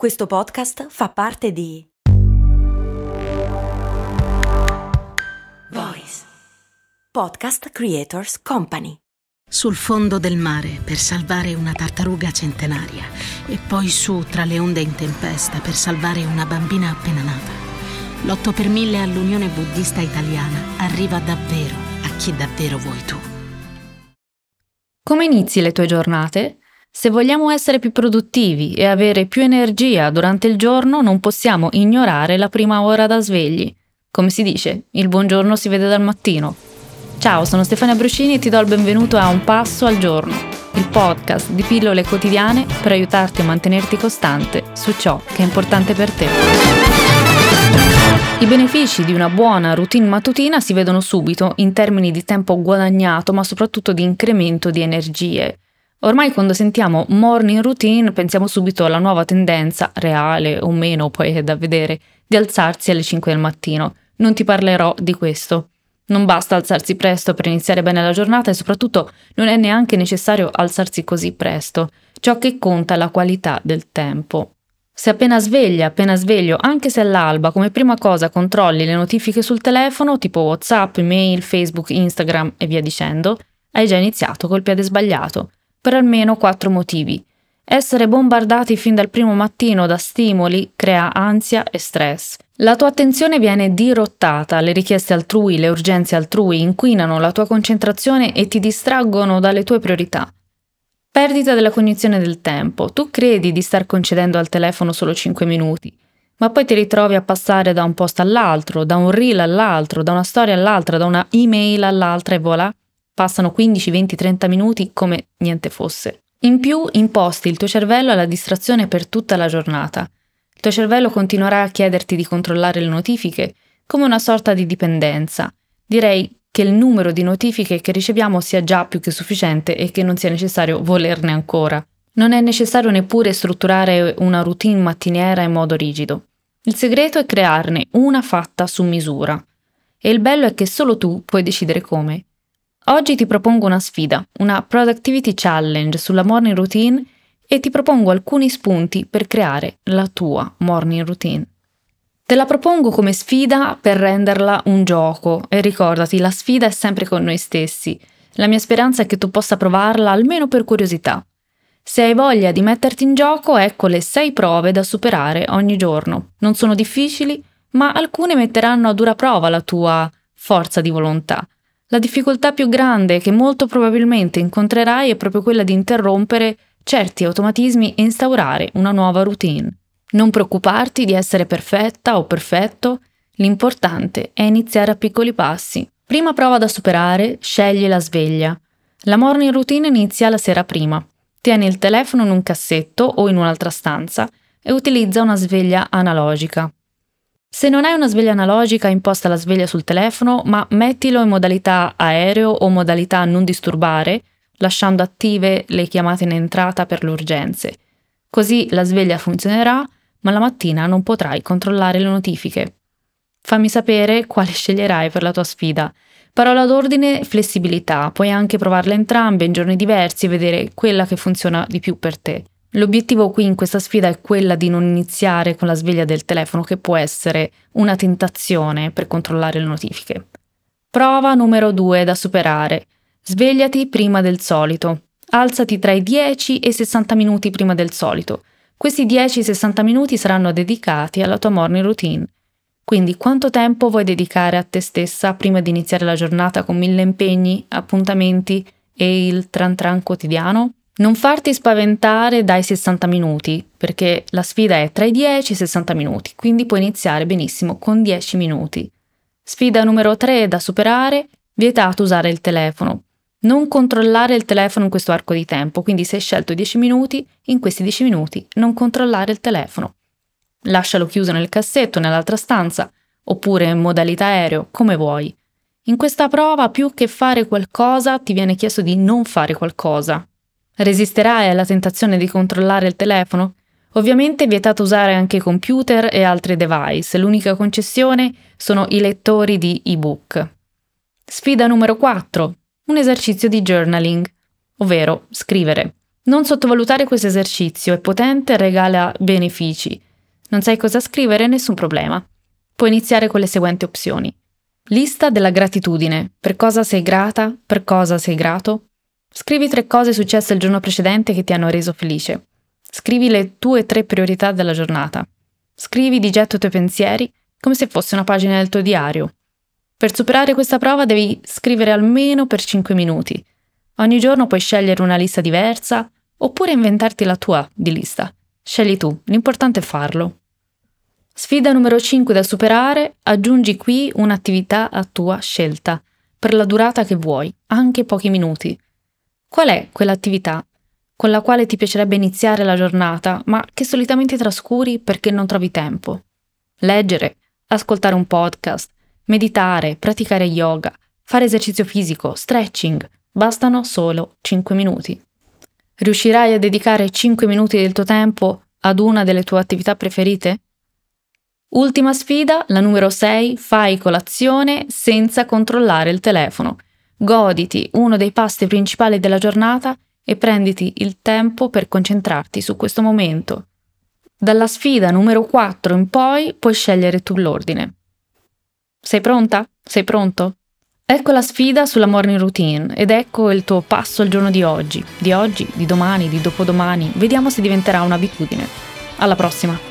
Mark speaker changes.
Speaker 1: Questo podcast fa parte di Voice Podcast Creators Company.
Speaker 2: Sul fondo del mare per salvare una tartaruga centenaria e poi su tra le onde in tempesta per salvare una bambina appena nata. L'8 per 1000 all'Unione Buddista Italiana arriva davvero a chi davvero vuoi tu.
Speaker 3: Come inizi le tue giornate? Se vogliamo essere più produttivi e avere più energia durante il giorno, non possiamo ignorare la prima ora da svegli. Come si dice, il buongiorno si vede dal mattino. Ciao, sono Stefania Bruscini e ti do il benvenuto a Un Passo al Giorno, il podcast di pillole quotidiane per aiutarti a mantenerti costante su ciò che è importante per te. I benefici di una buona routine mattutina si vedono subito in termini di tempo guadagnato, ma soprattutto di incremento di energie. Ormai quando sentiamo morning routine pensiamo subito alla nuova tendenza, reale o meno, poi è da vedere, di alzarsi alle 5 del mattino. Non ti parlerò di questo. Non basta alzarsi presto per iniziare bene la giornata e soprattutto non è neanche necessario alzarsi così presto. Ciò che conta è la qualità del tempo. Se appena sveglia, appena sveglio, anche se all'alba, come prima cosa controlli le notifiche sul telefono, tipo WhatsApp, email, Facebook, Instagram e via dicendo, hai già iniziato col piede sbagliato per almeno quattro motivi. Essere bombardati fin dal primo mattino da stimoli crea ansia e stress. La tua attenzione viene dirottata, le richieste altrui, le urgenze altrui inquinano la tua concentrazione e ti distraggono dalle tue priorità. Perdita della cognizione del tempo. Tu credi di star concedendo al telefono solo 5 minuti, ma poi ti ritrovi a passare da un post all'altro, da un reel all'altro, da una storia all'altra, da una email all'altra e voilà, Passano 15, 20, 30 minuti come niente fosse. In più imposti il tuo cervello alla distrazione per tutta la giornata. Il tuo cervello continuerà a chiederti di controllare le notifiche come una sorta di dipendenza. Direi che il numero di notifiche che riceviamo sia già più che sufficiente e che non sia necessario volerne ancora. Non è necessario neppure strutturare una routine mattiniera in modo rigido. Il segreto è crearne una fatta su misura. E il bello è che solo tu puoi decidere come. Oggi ti propongo una sfida, una Productivity Challenge sulla morning routine e ti propongo alcuni spunti per creare la tua morning routine. Te la propongo come sfida per renderla un gioco e ricordati, la sfida è sempre con noi stessi. La mia speranza è che tu possa provarla almeno per curiosità. Se hai voglia di metterti in gioco, ecco le 6 prove da superare ogni giorno. Non sono difficili, ma alcune metteranno a dura prova la tua forza di volontà. La difficoltà più grande che molto probabilmente incontrerai è proprio quella di interrompere certi automatismi e instaurare una nuova routine. Non preoccuparti di essere perfetta o perfetto, l'importante è iniziare a piccoli passi. Prima prova da superare, scegli la sveglia. La morning routine inizia la sera prima. Tieni il telefono in un cassetto o in un'altra stanza e utilizza una sveglia analogica. Se non hai una sveglia analogica, imposta la sveglia sul telefono, ma mettilo in modalità aereo o modalità non disturbare, lasciando attive le chiamate in entrata per le urgenze. Così la sveglia funzionerà, ma la mattina non potrai controllare le notifiche. Fammi sapere quale sceglierai per la tua sfida. Parola d'ordine flessibilità, puoi anche provarle entrambe in giorni diversi e vedere quella che funziona di più per te. L'obiettivo qui in questa sfida è quella di non iniziare con la sveglia del telefono che può essere una tentazione per controllare le notifiche. Prova numero 2 da superare. Svegliati prima del solito. Alzati tra i 10 e i 60 minuti prima del solito. Questi 10-60 minuti saranno dedicati alla tua morning routine. Quindi quanto tempo vuoi dedicare a te stessa prima di iniziare la giornata con mille impegni, appuntamenti e il tran tran quotidiano? Non farti spaventare dai 60 minuti, perché la sfida è tra i 10 e i 60 minuti, quindi puoi iniziare benissimo con 10 minuti. Sfida numero 3 da superare, vietato usare il telefono. Non controllare il telefono in questo arco di tempo, quindi se hai scelto 10 minuti, in questi 10 minuti non controllare il telefono. Lascialo chiuso nel cassetto, nell'altra stanza, oppure in modalità aereo, come vuoi. In questa prova, più che fare qualcosa, ti viene chiesto di non fare qualcosa, Resisterai alla tentazione di controllare il telefono? Ovviamente è vietato usare anche computer e altri device, l'unica concessione sono i lettori di ebook. Sfida numero 4. Un esercizio di journaling, ovvero scrivere. Non sottovalutare questo esercizio, è potente e regala benefici. Non sai cosa scrivere? Nessun problema. Puoi iniziare con le seguenti opzioni. Lista della gratitudine. Per cosa sei grata? Per cosa sei grato? Scrivi tre cose successe il giorno precedente che ti hanno reso felice. Scrivi le tue tre priorità della giornata. Scrivi di getto i tuoi pensieri come se fosse una pagina del tuo diario. Per superare questa prova devi scrivere almeno per 5 minuti. Ogni giorno puoi scegliere una lista diversa oppure inventarti la tua di lista. Scegli tu, l'importante è farlo. Sfida numero 5 da superare, aggiungi qui un'attività a tua scelta, per la durata che vuoi, anche pochi minuti. Qual è quell'attività con la quale ti piacerebbe iniziare la giornata, ma che solitamente trascuri perché non trovi tempo? Leggere, ascoltare un podcast, meditare, praticare yoga, fare esercizio fisico, stretching, bastano solo 5 minuti. Riuscirai a dedicare 5 minuti del tuo tempo ad una delle tue attività preferite? Ultima sfida, la numero 6, fai colazione senza controllare il telefono. Goditi uno dei pasti principali della giornata e prenditi il tempo per concentrarti su questo momento. Dalla sfida numero 4 in poi puoi scegliere tu l'ordine. Sei pronta? Sei pronto? Ecco la sfida sulla morning routine ed ecco il tuo passo al giorno di oggi, di oggi, di domani, di dopodomani. Vediamo se diventerà un'abitudine. Alla prossima!